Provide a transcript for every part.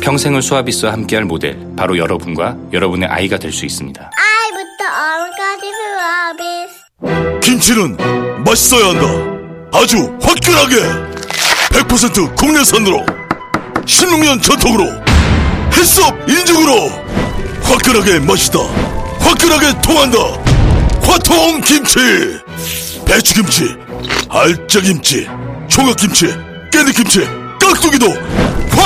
평생을 수아비스와 함께할 모델 바로 여러분과 여러분의 아이가 될 수 있습니다. 아이부터 어른까지 수아비 김치는 맛있어야 한다. 아주 화끈하게 100% 국내산으로 16년 전통으로 햇섭 인증으로 화끈하게 맛있다. 화끈하게 통한다. 화통 김치. 배추김치, 알짜김치, 총각김치, 깨잎김치, 깍두기도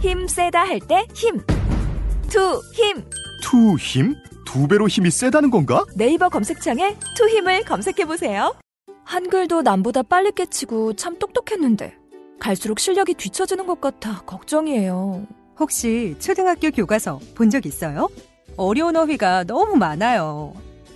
힘 세다 할 때 힘. 투, 힘. 투 힘? 두 배로 힘이 세다는 건가? 네이버 검색창에 투 힘을 검색해 보세요. 한글도 남보다 빨리 깨치고 참 똑똑했는데 갈수록 실력이 뒤처지는 것 같아 걱정이에요. 혹시 초등학교 교과서 본 적 있어요? 어려운 어휘가 너무 많아요.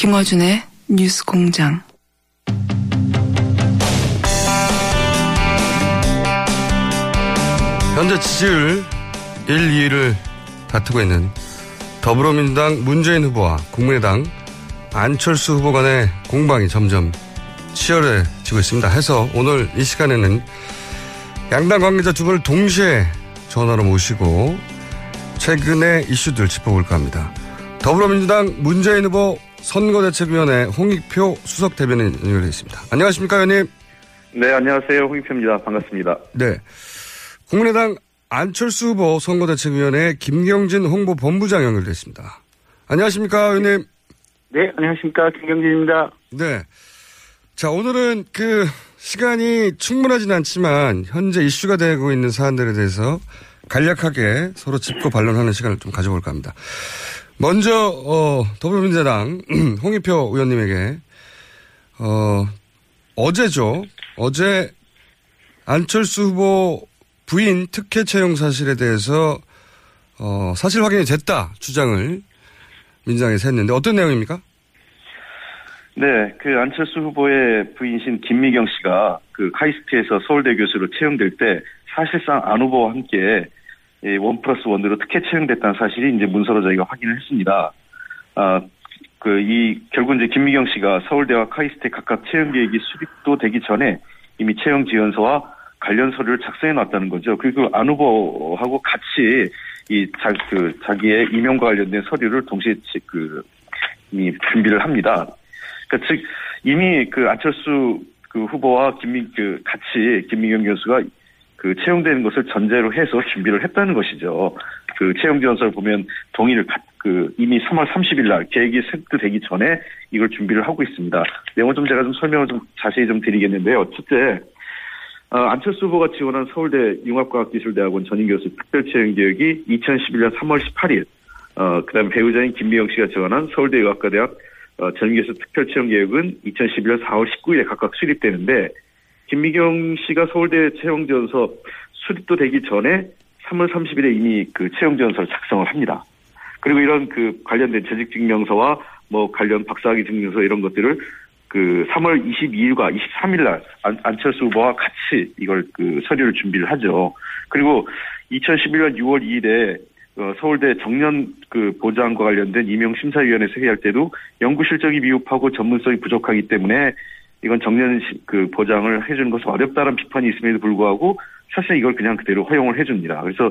김어준의 뉴스 공장. 현재 지지율 1, 2위를 다투고 있는 더불어민주당 문재인 후보와 국민의당 안철수 후보 간의 공방이 점점 치열해지고 있습니다. 해서 오늘 이 시간에는 양당 관계자 두 분을 동시에 전화로 모시고 최근의 이슈들 짚어볼까 합니다. 더불어민주당 문재인 후보 선거대책위원회 홍익표 수석 대변인 연결되어 있습니다. 안녕하십니까, 의원님? 네, 안녕하세요. 홍익표입니다. 반갑습니다. 네. 국민의당 안철수 후보 선거대책위원회 김경진 홍보본부장 연결됐습니다. 안녕하십니까, 의원님? 네, 안녕하십니까. 김경진입니다. 네. 자, 오늘은 그 시간이 충분하진 않지만 현재 이슈가 되고 있는 사안들에 대해서 간략하게 서로 짚고 반론하는 시간을 좀 가져볼까 합니다. 먼저, 어, 더불어민주당 홍익표 의원님에게, 어, 어제죠. 어제 안철수 후보 부인 특혜 채용 사실에 대해서 어, 사실 확인이 됐다 주장을 민주당에서 했는데 어떤 내용입니까? 네, 그 안철수 후보의 부인신 김미경 씨가 그 카이스트에서 서울대 교수로 채용될 때 사실상 안 후보와 함께 원 플러스 원으로 특혜 채용됐다는 사실이 이제 문서로 저희가 확인을 했습니다. 아, 그, 이, 결국 이제 김미경 씨가 서울대와 카이스트의 각각 채용 계획이 수립도 되기 전에 이미 채용 지원서와 관련 서류를 작성해 놨다는 거죠. 그리고 안 후보하고 같이 이, 자, 그, 자기의 임용과 관련된 서류를 동시에 그, 이미 준비를 합니다. 그, 즉, 이미 그 안철수 그 후보와 김미, 그, 같이 김미경 교수가 그 채용되는 것을 전제로 해서 준비를 했다는 것이죠. 그 채용 지원서를 보면 동의를 가, 그 이미 3월 30일 날 계획이 세트되기 전에 이걸 준비를 하고 있습니다. 내용을 좀 제가 좀 설명을 좀 자세히 좀 드리겠는데요. 첫째, 어, 안철수 후보가 지원한 서울대 융합과학기술대학원 전임교수 특별채용 계획이 2011년 3월 18일, 어, 그 다음에 배우자인 김미영 씨가 지원한 서울대 의학과대학 어, 전임교수 특별채용 계획은 2011년 4월 19일에 각각 수립되는데, 김미경 씨가 서울대 채용 지원서 수립도 되기 전에 3월 30일에 이미 그 채용 지원서를 작성을 합니다. 그리고 이런 그 관련된 재직 증명서와 뭐 관련 박사학위 증명서 이런 것들을 그 3월 22일과 23일 날 안, 안철수 후보와 같이 이걸 그 서류를 준비를 하죠. 그리고 2011년 6월 2일에 어, 서울대 정년 그 보장과 관련된 임용 심사위원회 회의할 때도 연구 실적이 미흡하고 전문성이 부족하기 때문에 이건 정년 시- 그 보장을 해주는 것은 어렵다는 비판이 있음에도 불구하고 사실 이걸 그냥 그대로 허용을 해줍니다. 그래서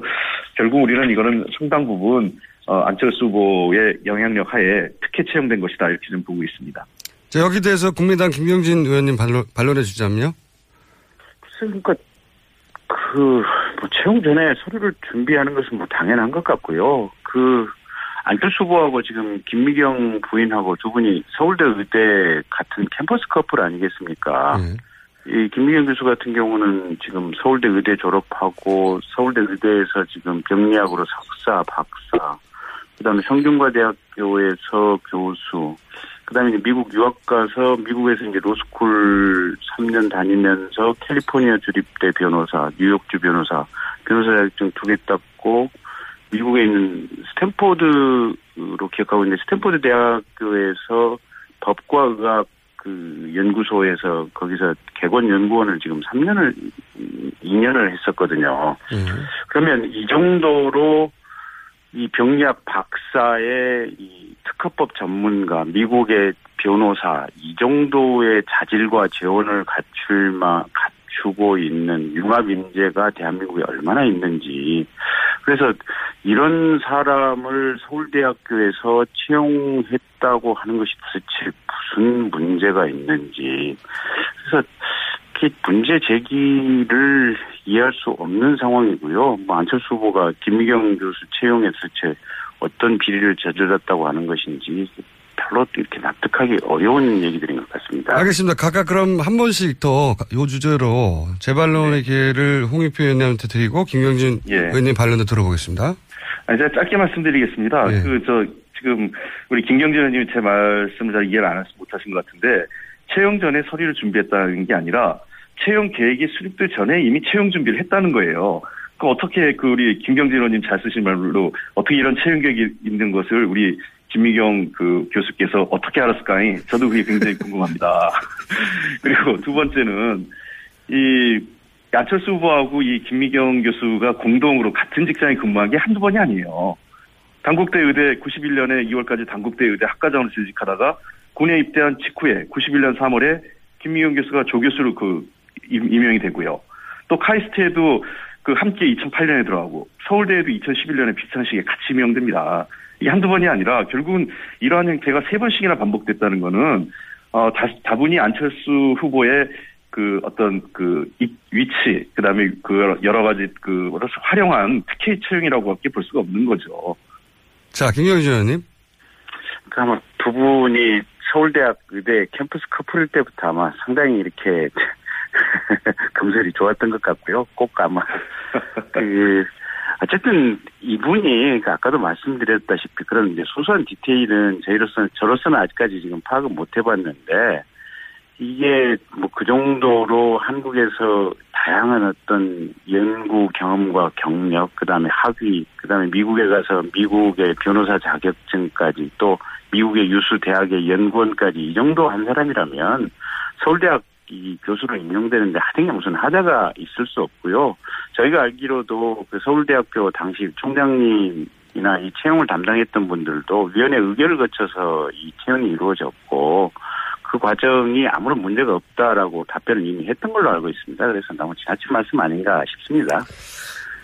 결국 우리는 이거는 상당 부분 어, 안철수 후보의 영향력 하에 특혜 채용된 것이다 이렇게 좀 보고 있습니다. 자, 여기 대해서 국민당 김경진 의원님 반론, 반론해 주자면요. 그러니까 그뭐 채용 전에 서류를 준비하는 것은 뭐 당연한 것 같고요. 그 안철수 후보하고 지금 김미경 부인하고 두 분이 서울대 의대 같은 캠퍼스 커플 아니겠습니까? 이 김미경 교수 같은 경우는 지금 서울대 의대 졸업하고 서울대 의대에서 지금 병리학으로 석사, 박사, 그다음에 성균관대학교에서 교수, 그다음에 이제 미국 유학 가서 미국에서 이제 로스쿨 3년 다니면서 캘리포니아 주립대 변호사, 뉴욕주 변호사, 변호사 자격증 두 개 땄고 미국에 있는 스탠포드로 기억하고 있는데 스탠포드 대학교에서 법과 의학 그 연구소에서 거기서 객원 연구원을 지금 3년을 2년을 했었거든요. 그러면 이 정도로 이 병리학 박사의 이 특허법 전문가, 미국의 변호사 이 정도의 자질과 재원을 갖출 마 갖추고 있는 융합 인재가 대한민국에 얼마나 있는지 그래서 이런 사람을 서울대학교에서 채용했다고 하는 것이 도대체 무슨 문제가 있는지 그래서 문제 제기를 이해할 수 없는 상황이고요. 뭐 안철수 후보가 김미경 교수 채용에 도대체 어떤 비리를 저질렀다고 하는 것인지 별로 이렇게 납득하기 어려운 얘기들인 것 같습니다. 알겠습니다. 각각 그럼 한 번씩 더 요 주제로 재반론의 기회를 홍익표 의원님한테 드리고 김경진 예. 의원님 반론도 들어보겠습니다. 아니, 제가 짧게 말씀드리겠습니다. 그, 저, 지금, 우리 김경진 의원님이 제 말씀을 잘 이해를 안 하시, 못하신 것 같은데, 채용 전에 서류를 준비했다는 게 아니라, 채용 계획이 수립될 전에 이미 채용 준비를 했다는 거예요. 그럼 어떻게 그 우리 김경진 의원님 잘 쓰신 말로, 어떻게 이런 채용 계획이 있는 것을 우리 김미경 그 교수께서 어떻게 알았을까요? 저도 그게 굉장히 궁금합니다. 그리고 두 번째는, 이, 안철수 후보하고 이 김미경 교수가 공동으로 같은 직장에 근무한 게 한두 번이 아니에요. 단국대 의대 91년에 2월까지 단국대 의대 학과장으로 재직하다가 군에 입대한 직후에 91년 3월에 김미경 교수가 조 교수로 그 임- 임명이 되고요. 또 카이스트에도 그 함께 2008년에 들어가고 서울대에도 2011년에 비슷한 시기에 같이 임명됩니다. 이게 한두 번이 아니라 결국은 이러한 형태가 세 번씩이나 반복됐다는 거는 어, 다, 다분히 안철수 후보의 그 어떤 그 이- 위치 그다음에 그 여러 가지 그 활용한 특혜 채용이라고밖에 볼 수가 없는 거죠. 자, 김경진 의원님. 그러니까 아마 두 분이 서울대학 의대 캠퍼스 커플일 때부터 아마 상당히 이렇게 금슬이 좋았던 것 같고요. 꼭 아마 그 어쨌든 이분이 그러니까 아까도 말씀드렸다시피 그런 이제 소소한 디테일은 저희로서는 저로서는 아직까지 지금 파악을 못 해봤는데 이게 뭐 그 정도로 한국에서 다양한 어떤 연구 경험과 경력, 그 다음에 학위, 그 다음에 미국에 가서 미국의 변호사 자격증까지 또 미국의 유수 대학의 연구원까지 이 정도 한 사람이라면 서울대학 이 교수로 임명되는데 하등에 무슨 하자가 있을 수 없고요. 저희가 알기로도 그 서울대학교 당시 총장님이나 이 채용을 담당했던 분들도 위원회 의결을 거쳐서 이 채용이 이루어졌고 그 과정이 아무런 문제가 없다라고 답변을 이미 했던 걸로 알고 있습니다. 그래서 너무 지나친 말씀 아닌가 싶습니다.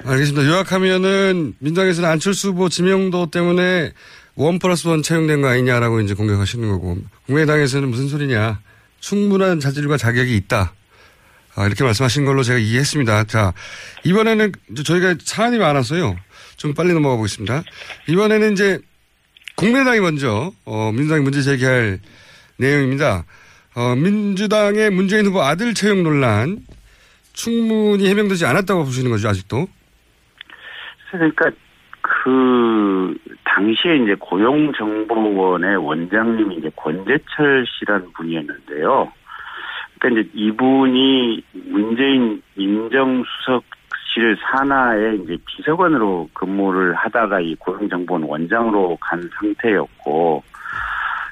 알겠습니다. 요약하면은 민당에서는 안철수 후보 지명도 때문에 원 플러스 원 채용된 거 아니냐라고 이제 공격하시는 거고 국민의당에서는 무슨 소리냐 충분한 자질과 자격이 있다. 아, 이렇게 말씀하신 걸로 제가 이해했습니다. 자 이번에는 저희가 사안이 많았어요. 좀 빨리 넘어가 보겠습니다. 이번에는 이제 국민의당이 먼저 어, 민주당이 문제 제기할 내용입니다. 어, 민주당의 문재인 후보 아들 채용 논란 충분히 해명되지 않았다고 보시는 거죠 아직도? 그러니까 그 당시에 이제 고용정보원의 원장님이 이제 권재철 씨라는 분이었는데요. 그러니까 이제 이분이 문재인 민정수석실 산하에 이제 비서관으로 근무를 하다가 이 고용정보원 원장으로 간 상태였고,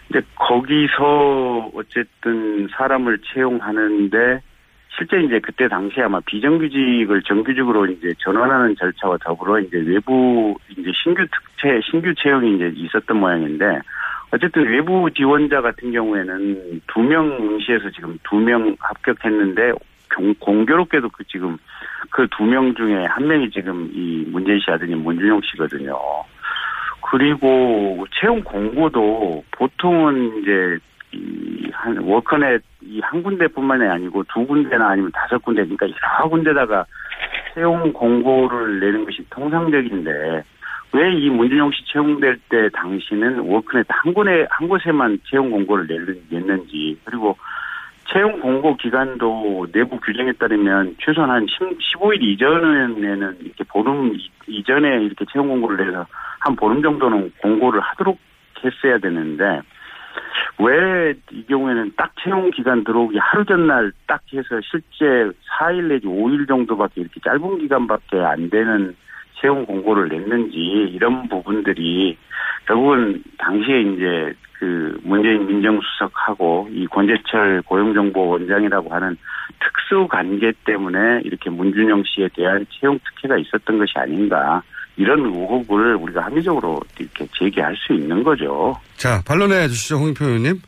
이제 거기서 어쨌든 사람을 채용하는데 실제 이제 그때 당시에 아마 비정규직을 정규직으로 이제 전환하는 절차와 더불어 이제 외부 이제 신규 특채, 신규 채용이 이제 있었던 모양인데 어쨌든 외부 지원자 같은 경우에는 두 명 응시해서 지금 두 명 합격했는데 공- 공교롭게도 그 지금 그 두 명 중에 한 명이 지금 이 문재인 씨 아드님 문준용 씨거든요. 그리고 채용 공고도 보통은 이제 이한 워커넷 이한 군데뿐만이 아니고 두 군데나 아니면 다섯 군데 그러니까 여러 군데다가 채용 공고를 내는 것이 통상적인데 왜 이 문준용 씨 채용될 때 당시는 워크넷 한 군에 한 곳에만 채용 공고를 낼- 냈는지 그리고 채용 공고 기간도 내부 규정에 따르면 최소한 한 15일 이전에는 이렇게 보름 이- 이전에 이렇게 채용 공고를 내서 한 보름 정도는 공고를 하도록 했어야 되는데 왜 이 경우에는 딱 채용 기간 들어오기 하루 전날 딱 해서 실제 4일 내지 5일 정도밖에 이렇게 짧은 기간밖에 안 되는 채용 공고를 냈는지 이런 부분들이 결국은 당시에 이제 그 문재인 민정수석하고 이 권재철 고용정보원장이라고 하는 특수 관계 때문에 이렇게 문준영 씨에 대한 채용 특혜가 있었던 것이 아닌가 이런 의혹을 우리가 합리적으로 이렇게 제기할 수 있는 거죠. 자, 반론해 주시죠, 홍익표 의원님.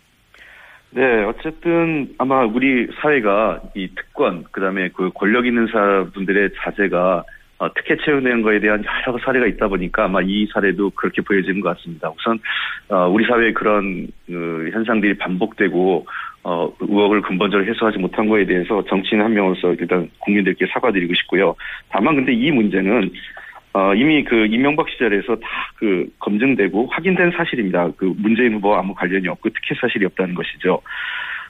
네, 어쨌든 아마 우리 사회가 이 특권, 그 다음에 그 권력 있는 사람들의 자제가 어, 특혜 채용된 거에 대한 여러 사례가 있다 보니까 아마 이 사례도 그렇게 보여지는 것 같습니다. 우선 어, 우리 사회에 그런 그 현상들이 반복되고 어, 의혹을 근본적으로 해소하지 못한 거에 대해서 정치인 한 명으로서 일단 국민들께 사과드리고 싶고요. 다만 근데 이 문제는 어, 이미 그 이명박 시절에서 다 그 검증되고 확인된 사실입니다. 그 문재인 후보와 아무 관련이 없고 특혜 사실이 없다는 것이죠.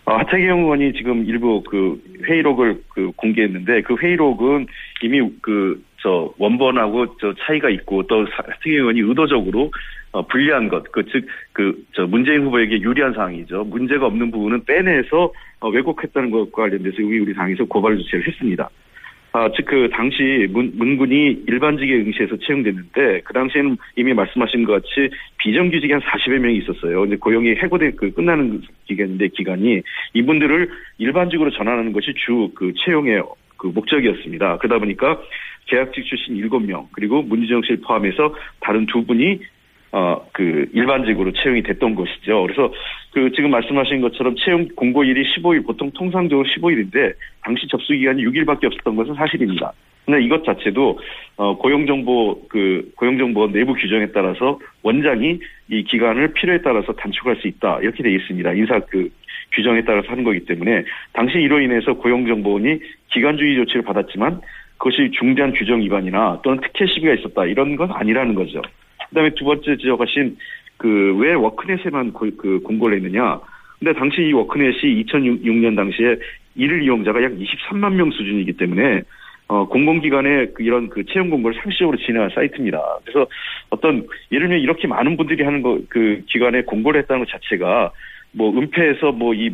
어, 하태경 의원이 지금 일부 그 회의록을 그 공개했는데 그 회의록은 이미 그 저 원본하고 저 차이가 있고 또 사- 하태경 의원이 의도적으로 어, 불리한 것, 그, 즉, 그, 저, 문재인 후보에게 유리한 사항이죠. 문제가 없는 부분은 빼내서, 어, 왜곡했다는 것과 관련돼서 우리, 우리 당에서 고발 조치를 했습니다. 아, 즉, 그, 당시 문, 문군이 일반직에 응시해서 채용됐는데, 그 당시에는 이미 말씀하신 것 같이 비정규직이 한 40여 명이 있었어요. 근데 고용이 해고된, 그, 끝나는 기간인데, 기간이 이분들을 일반직으로 전환하는 것이 주 그 채용의 그 목적이었습니다. 그러다 보니까 계약직 출신 7명, 그리고 씨를 포함해서 다른 두 분이 어, 그, 일반직으로 채용이 됐던 것이죠. 그래서, 그, 지금 말씀하신 것처럼 채용 공고일이 15일, 보통 통상적으로 15일인데, 당시 접수 기간이 6일밖에 없었던 것은 사실입니다. 근데 이것 자체도, 어, 고용정보, 그, 고용정보 내부 규정에 따라서 원장이 이 기간을 필요에 따라서 단축할 수 있다. 이렇게 되어 있습니다. 인사 그, 규정에 따라서 하는 거기 때문에, 당시 이로 인해서 고용정보원이 기간주의 조치를 받았지만, 그것이 중대한 규정 위반이나 또는 특혜 시비가 있었다. 이런 건 아니라는 거죠. 그다음에 두 번째 지적하신 그 왜 워크넷에만 고- 그 공고를 했느냐. 근데 당시 이 워크넷이 2006년 당시에 일일 이용자가 약 23만 명 수준이기 때문에 어, 공공기관의 그 이런 그 채용 공고를 상시적으로 진행한 사이트입니다. 그래서 어떤 예를 들면 이렇게 많은 분들이 하는 거 그 기관에 공고를 했다는 것 자체가 뭐 은폐해서 뭐 이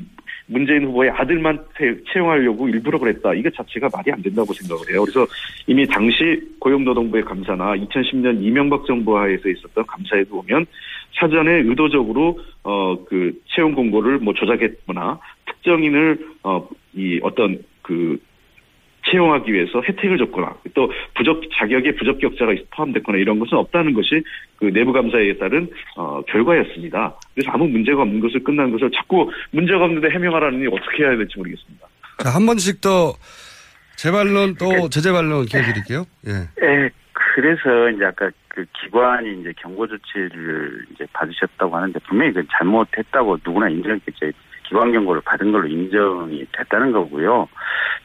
문재인 후보의 아들만 태- 채용하려고 일부러 그랬다. 이거 자체가 말이 안 된다고 생각을 해요. 그래서 이미 당시 고용노동부의 감사나 2010년 이명박 정부 하에서 있었던 감사에도 보면 사전에 의도적으로 어 그 채용 공고를 뭐 조작했거나 특정인을 어 이 어떤 그 채용하기 위해서 혜택을 줬거나 또 부적 자격에 부적격자가 포함됐거나 이런 것은 없다는 것이 그 내부 감사에 따른 어 결과였습니다. 그래서 아무 문제가 없는 것을 끝난 것을 자꾸 문제가 없는데 해명하라니 어떻게 해야 될지 모르겠습니다. 자, 한 번씩 더 재반론 또 제재반론 기회 드릴게요. 예. 예, 그래서 이제 아까 그 기관이 이제 경고 조치를 이제 받으셨다고 하는데 분명히 그 잘못했다고 누구나 인정했겠죠. 기관 경고를 받은 걸로 인정이 됐다는 거고요.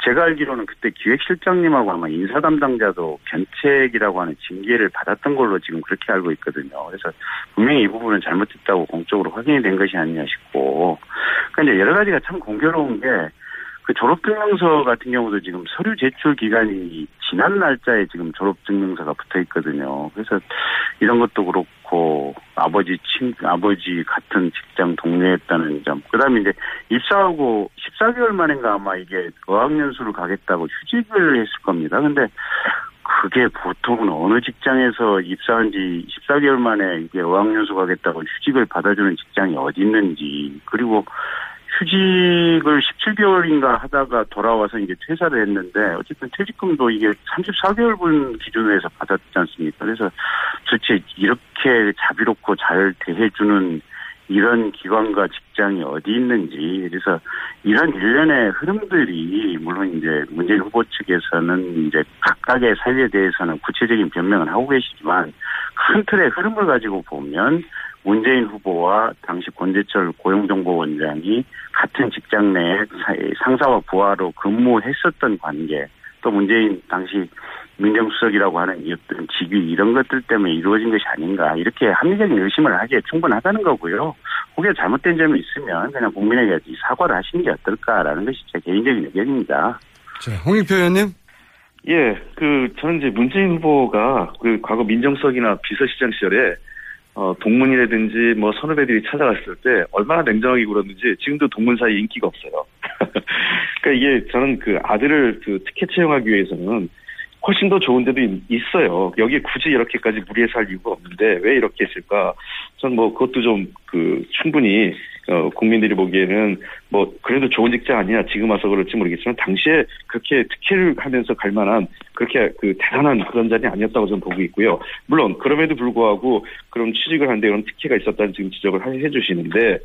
제가 알기로는 그때 기획실장님하고 아마 인사 담당자도 견책이라고 하는 징계를 받았던 걸로 지금 그렇게 알고 있거든요. 그래서 분명히 이 부분은 잘못됐다고 공적으로 확인이 된 것이 아니냐 싶고. 그런데 여러 가지가 참 공교로운 게 그 졸업증명서 같은 경우도 지금 서류 제출 기간이 지난 날짜에 지금 졸업증명서가 붙어 있거든요. 그래서 이런 것도 그렇고 친 아버지 같은 직장 동료였다는 점. 그다음에 이제 입사하고 14개월 만인가 아마 이게 어학연수를 가겠다고 휴직을 했을 겁니다. 근데 그게 보통은 어느 직장에서 입사한 지 14개월 만에 이게 어학연수 가겠다고 휴직을 받아주는 직장이 어디 있는지 그리고 휴직을 17개월인가 하다가 돌아와서 이제 퇴사를 했는데 어쨌든 퇴직금도 이게 34개월분 기준으로 해서 받았지 않습니까? 그래서 도대체 이렇게 자비롭고 잘 대해주는 이런 기관과 직장이 어디 있는지 그래서 이런 일련의 흐름들이 물론 이제 문재인 후보 측에서는 이제 각각의 사유에 대해서는 구체적인 변명을 하고 계시지만 큰 틀의 흐름을 가지고 보면 문재인 후보와 당시 권재철 고용정보원장이 같은 직장 내에 상사와 부하로 근무했었던 관계 또 문재인 당시 민정수석이라고 하는 어떤 직위 이런 것들 때문에 이루어진 것이 아닌가 이렇게 합리적인 의심을 하기에 충분하다는 거고요. 혹여 잘못된 점이 있으면 그냥 국민에게 사과를 하시는 게 어떨까라는 것이 제 개인적인 의견입니다. 자, 홍익표 의원님. 예, 그 저는 이제 문재인 후보가 그 과거 민정수석이나 비서실장 시절에 어, 동문이라든지 뭐 선후배들이 찾아갔을 때 얼마나 냉정하게 굴었는지 지금도 동문 사이 인기가 없어요. 그러니까 이게 저는 그 아들을 그 특혜 채용하기 위해서는 훨씬 더 좋은 데도 있어요. 여기에 굳이 이렇게까지 무리해서 할 이유가 없는데 왜 이렇게 했을까? 전 뭐 그것도 좀 그 충분히 어, 국민들이 보기에는 뭐 그래도 좋은 직장 아니야 지금 와서 그럴지 모르겠지만 당시에 그렇게 특혜를 하면서 갈 만한 그렇게 그 대단한 그런 자리 아니었다고 저는 보고 있고요. 물론 그럼에도 불구하고 그럼 취직을 하는데 그런 특혜가 있었다는 지금 지적을 해 주시는데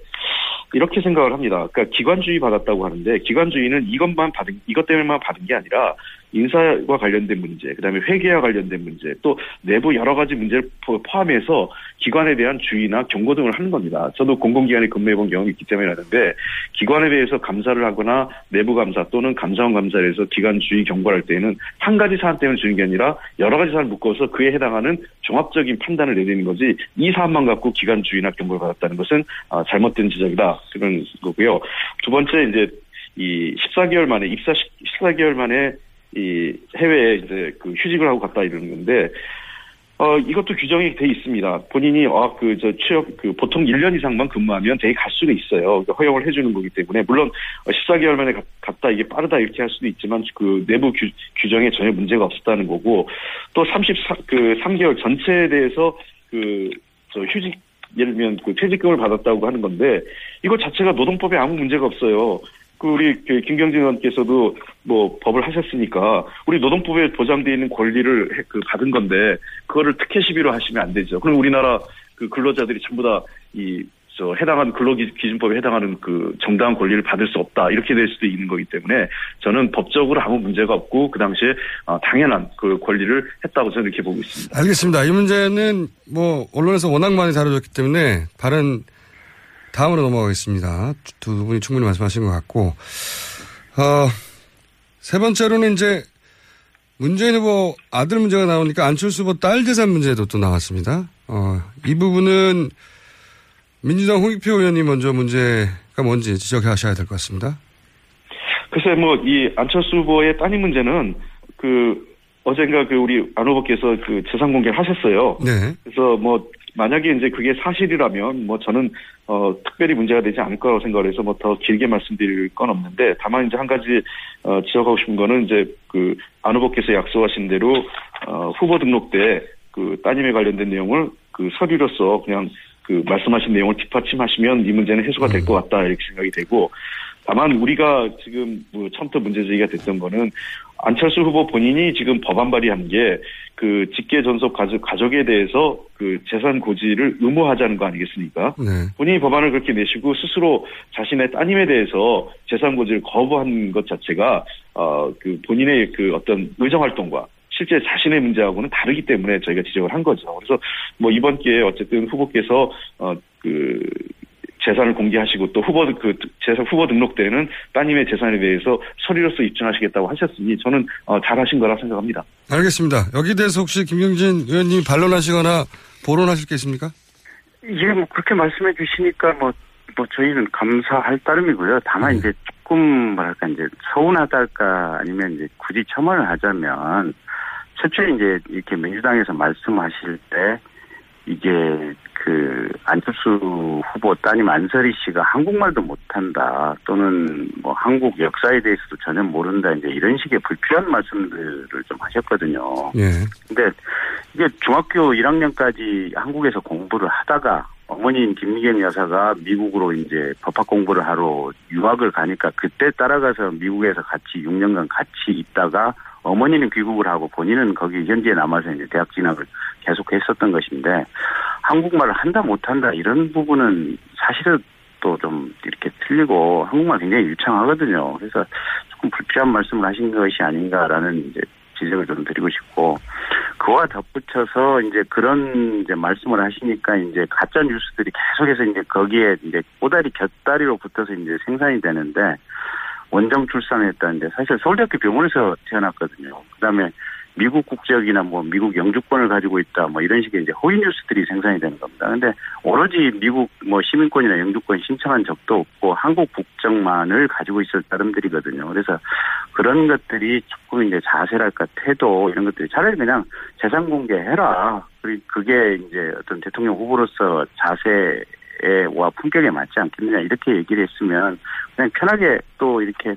이렇게 생각을 합니다. 그러니까 기관주의 받았다고 하는데 기관주의는 이것만 받은 이것 때문에만 받은 게 아니라 인사와 관련된 문제, 그다음에 회계와 관련된 문제, 또 내부 여러 가지 문제를 포함해서 기관에 대한 주의나 경고 등을 하는 겁니다. 저도 공공기관에 근무해본 경험이 있기 때문에 아는데 기관에 대해서 감사를 하거나 내부 감사 또는 감사원 감사를 해서 기관 주의 경고를 할 때에는 한 가지 사안 때문에 주는 게 아니라 여러 가지 사안을 묶어서 그에 해당하는 종합적인 판단을 내리는 거지 이 사안만 갖고 기관 주의나 경고를 받았다는 것은 아, 잘못된 지적이다 그런 거고요. 두 번째 이제 이 14개월 만에 입사 14개월 만에 이 해외에 이제 그 휴직을 하고 갔다 이러는 건데 어 이것도 규정이 돼 있습니다. 본인이 아그저 취업 그 보통 1년 이상만 근무하면 되게 갈 수는 있어요. 그러니까 허용을 해주는 거기 때문에 물론 14개월 만에 갔다 이게 빠르다 이렇게 할 수도 있지만 그 내부 규, 규정에 전혀 문제가 없었다는 거고 또 34, 그 3개월 전체에 대해서 그 저 휴직 예를 들면 그 퇴직금을 받았다고 하는 건데 이거 자체가 노동법에 아무 문제가 없어요. 그 우리 그 김경진 의원께서도 뭐 법을 하셨으니까 우리 노동법에 보장되어 있는 권리를 그 받은 건데 그거를 특혜 시비로 하시면 안 되죠. 그럼 우리나라 그 근로자들이 전부 다 이 저 해당하는 근로기준법에 해당하는 그 정당한 권리를 받을 수 없다 이렇게 될 수도 있는 거기 때문에 저는 법적으로 아무 문제가 없고 그 당시에 어, 당연한 그 권리를 했다고 저는 이렇게 보고 있습니다. 알겠습니다. 이 문제는 뭐 언론에서 워낙 많이 다뤄졌기 때문에 다른 다음으로 넘어가겠습니다. 두 분이 충분히 말씀하신 것 같고, 어, 세 번째로는 이제 문재인 후보 아들 문제가 나오니까 안철수 후보 딸 재산 문제도 또 나왔습니다. 어, 이 부분은 민주당 홍익표 의원님 먼저 문제가 뭔지 지적하셔야 될 것 같습니다. 글쎄, 뭐, 이 안철수 후보의 따님 문제는 그, 어젠가 그 우리 안 후보께서 그 재산 공개를 하셨어요. 네. 그래서 뭐, 만약에 이제 그게 사실이라면 뭐 저는 어 특별히 문제가 되지 않을 거라고 생각을 해서 뭐 더 길게 말씀드릴 건 없는데 다만 이제 한 가지 어 지적하고 싶은 거는 이제 그 안 후보께서 약속하신 대로 어 후보 등록 때 그 따님에 관련된 내용을 그 서류로서 그냥 그 말씀하신 내용을 뒷받침하시면 이 문제는 해소가 될 것 같다 이렇게 생각이 되고 다만 우리가 지금 뭐 처음부터 문제 제기가 됐던 거는 안철수 후보 본인이 지금 법안 발의한 게 그 직계 전속 가족 가족에 대해서 그 재산 고지를 의무화하자는 거 아니겠습니까? 네. 본인이 법안을 그렇게 내시고 스스로 자신의 따님에 대해서 재산 고지를 거부한 것 자체가 어그 본인의 그 어떤 의정 활동과 실제 자신의 문제하고는 다르기 때문에 저희가 지적을 한 거죠. 그래서 뭐 이번 기회에 어쨌든 후보께서 어그 재산을 공개하시고 또 후보 그 재산 후보 등록 때에는 따님의 재산에 대해서 서류로서 입증하시겠다고 하셨으니 저는 어, 잘하신 거라 생각합니다. 알겠습니다. 여기 대해서 혹시 김경진 의원님 반론하시거나 보론하실 게 있습니까? 예, 뭐 그렇게 말씀해 주시니까 뭐, 뭐 저희는 감사할 따름이고요. 다만 네. 이제 조금 뭐랄까 이제 서운하달까 아니면 이제 굳이 첨언을 하자면 최초에 이제 이렇게 민주당에서 말씀하실 때 이게 그 안철수 후보 따님 안설희 씨가 한국말도 못한다 또는 뭐 한국 역사에 대해서도 전혀 모른다 이제 이런 식의 불필요한 말씀들을 좀 하셨거든요. 예. 근데 이게 중학교 1학년까지 한국에서 공부를 하다가 어머니인 김미경 여사가 미국으로 이제 법학 공부를 하러 유학을 가니까 그때 따라가서 미국에서 같이 6년간 같이 있다가 어머니는 귀국을 하고 본인은 거기 현지에 남아서 이제 대학 진학을 계속 했었던 것인데 한국말을 한다 못한다 이런 부분은 사실은 또 좀 이렇게 틀리고 한국말 굉장히 유창하거든요. 그래서 조금 불필요한 말씀을 하신 것이 아닌가라는 이제 지적을 좀 드리고 싶고 그와 덧붙여서 이제 그런 이제 말씀을 하시니까 이제 가짜 뉴스들이 계속해서 이제 거기에 이제 꼬다리 곁다리로 붙어서 이제 생산이 되는데 원정 출산했다는데 사실 서울대학교 병원에서 태어났거든요. 그다음에 미국 국적이나 뭐 미국 영주권을 가지고 있다 뭐 이런 식의 이제 허위 뉴스들이 생산이 되는 겁니다. 근데 오로지 미국 뭐 시민권이나 영주권 신청한 적도 없고 한국 국적만을 가지고 있을 사람들이거든요. 그래서 그런 것들이 조금 이제 자세랄까 태도 이런 것들이 차라리 그냥 재산 공개해라. 그리고 그게 이제 어떤 대통령 후보로서 자세 와 품격에 맞지 않겠느냐 이렇게 얘기를 했으면 그냥 편하게 또 이렇게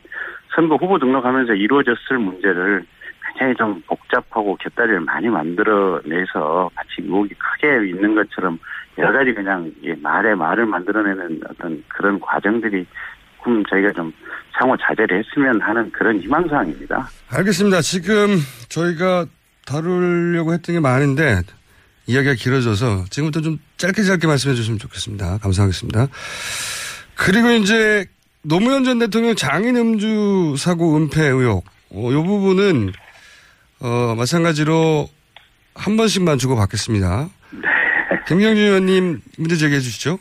선거 후보 등록하면서 이루어졌을 문제를 굉장히 좀 복잡하고 곁다리를 많이 만들어내서 마치 의혹이 크게 있는 것처럼 여러 가지 그냥 말에 말을 만들어내는 어떤 그런 과정들이 조금 저희가 좀 상호 자제를 했으면 하는 그런 희망사항입니다. 알겠습니다. 지금 저희가 다루려고 했던 게 많은데 이야기가 길어져서 지금부터 좀 짧게 짧게 말씀해 주시면 좋겠습니다. 감사하겠습니다. 그리고 이제 노무현 전 대통령 장인 음주 사고 은폐 의혹. 어, 이 부분은 어, 마찬가지로 한 번씩만 주고 받겠습니다. 네. 김경준 의원님 문제 제기해 주시죠.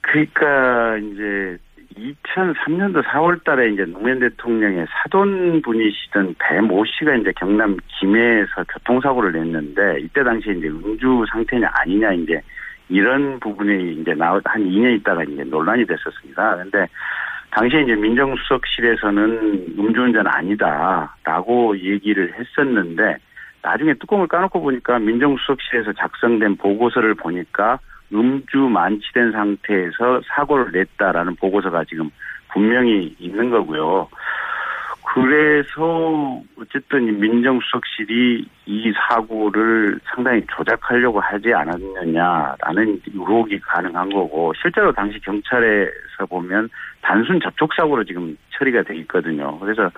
그러니까 이제 2003년도 4월 달에 이제 노무현 대통령의 사돈 분이시던 배 모 씨가 이제 경남 김해에서 교통사고를 냈는데 이때 당시에 이제 음주 상태냐 아니냐 이제 이런 부분이 이제 나한 2년 있다가 이제 논란이 됐었습니다. 근데 당시에 이제 민정수석실에서는 음주운전 아니다라고 얘기를 했었는데 나중에 뚜껑을 까놓고 보니까 민정수석실에서 작성된 보고서를 보니까 음주 만취된 상태에서 사고를 냈다라는 보고서가 지금 분명히 있는 거고요. 그래서 어쨌든 민정수석실이 이 사고를 상당히 조작하려고 하지 않았느냐라는 의혹이 가능한 거고 실제로 당시 경찰에서 보면 단순 접촉 사고로 지금 처리가 돼 있거든요. 그래서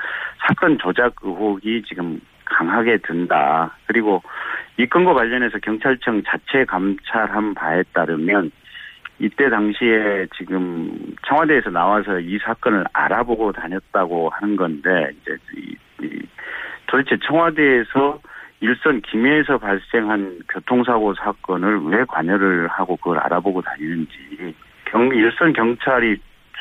사건 조작 의혹이 지금 강하게 든다. 그리고 이 건과 관련해서 경찰청 자체 감찰한 바에 따르면 이때 당시에 지금 청와대에서 나와서 이 사건을 알아보고 다녔다고 하는 건데 이제 이, 이 도대체 청와대에서 일선 김해에서 발생한 교통사고 사건을 왜 관여를 하고 그걸 알아보고 다니는지 경 일선 경찰이